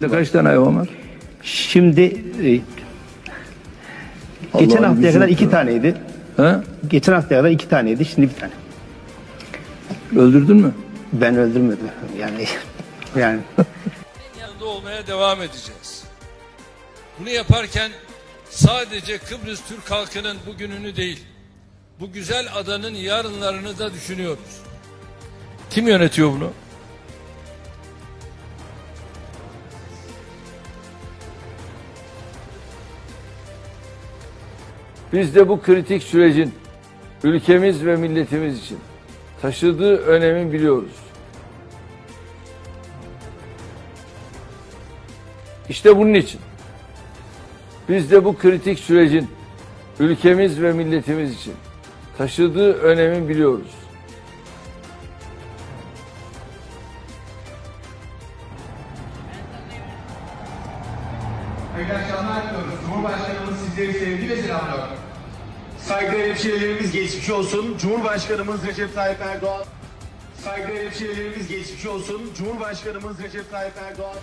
Kaç tane hayvan var? Şimdi e, geçen haftaya kadar iki taneydi. Ha? Geçen haftaya kadar iki taneydi. Şimdi bir tane. Öldürdün mü? Ben öldürmedim. Yani yani yanında olmaya devam edeceğiz. Bunu yaparken sadece Kıbrıs Türk halkının bugününü değil, bu güzel adanın yarınlarını da düşünüyoruz. Kim yönetiyor bunu? Biz de bu kritik sürecin ülkemiz ve milletimiz için taşıdığı önemi biliyoruz. İşte bunun için biz de bu kritik sürecin ülkemiz ve milletimiz için taşıdığı önemi biliyoruz. Hayırlı akşamlar diliyoruz. Cumhurbaşkanımız sizleri sevgiyle selamlıyor. Saygıdeğer hemşehrilerimiz geçmiş olsun. Cumhurbaşkanımız Recep Tayyip Erdoğan. Saygıdeğer hemşehrilerimiz geçmiş olsun. Cumhurbaşkanımız Recep Tayyip Erdoğan.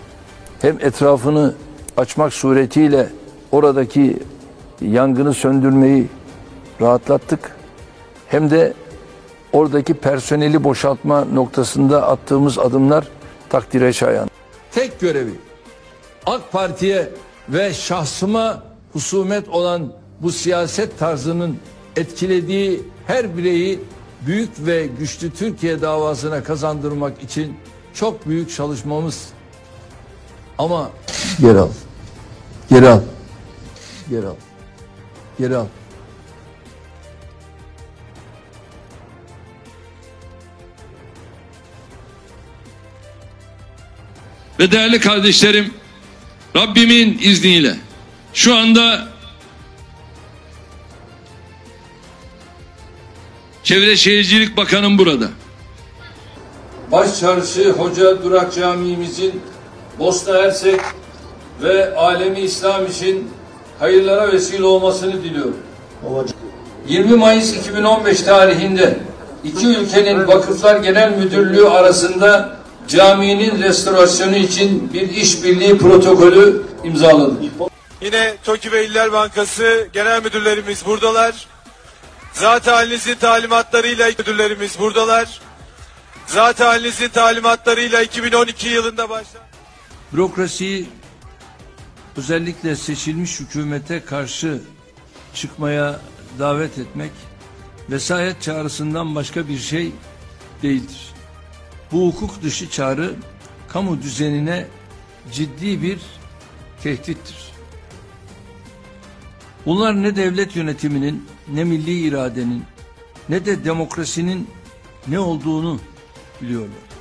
hem etrafını açmak suretiyle oradaki yangını söndürmeyi rahatlattık. Hem de oradaki personeli boşaltma noktasında attığımız adımlar takdire şayan. Tek görevi AK Parti'ye ve şahsıma husumet olan bu siyaset tarzının etkilediği her bireyi büyük ve güçlü Türkiye davasına kazandırmak için çok büyük çalışmamız ama geri al. Geri al. Geri al. Geri al. Ve değerli kardeşlerim, Rabbimin izniyle şu anda Çevre Şehircilik Bakanım burada. Başçarşı Hoca Durak Camii'mizin Bosna Hersek ve alemi İslam için hayırlara vesile olmasını diliyorum. 20 Mayıs 2015 tarihinde iki ülkenin Vakıflar Genel Müdürlüğü arasında caminin restorasyonu için bir işbirliği protokolü imzaladık. Yine TOKİ ve İller Bankası genel müdürlerimiz buradalar. Zat halinizin talimatlarıyla müdürlerimiz buradalar. Zat halinizin talimatlarıyla 2012 yılında başlayan Bürokrasiyi özellikle seçilmiş hükümete karşı çıkmaya davet etmek vesayet çağrısından başka bir şey değildir. Bu hukuk dışı çağrı kamu düzenine ciddi bir tehdittir. Bunlar ne devlet yönetiminin ne milli iradenin ne de demokrasinin ne olduğunu biliyorlar.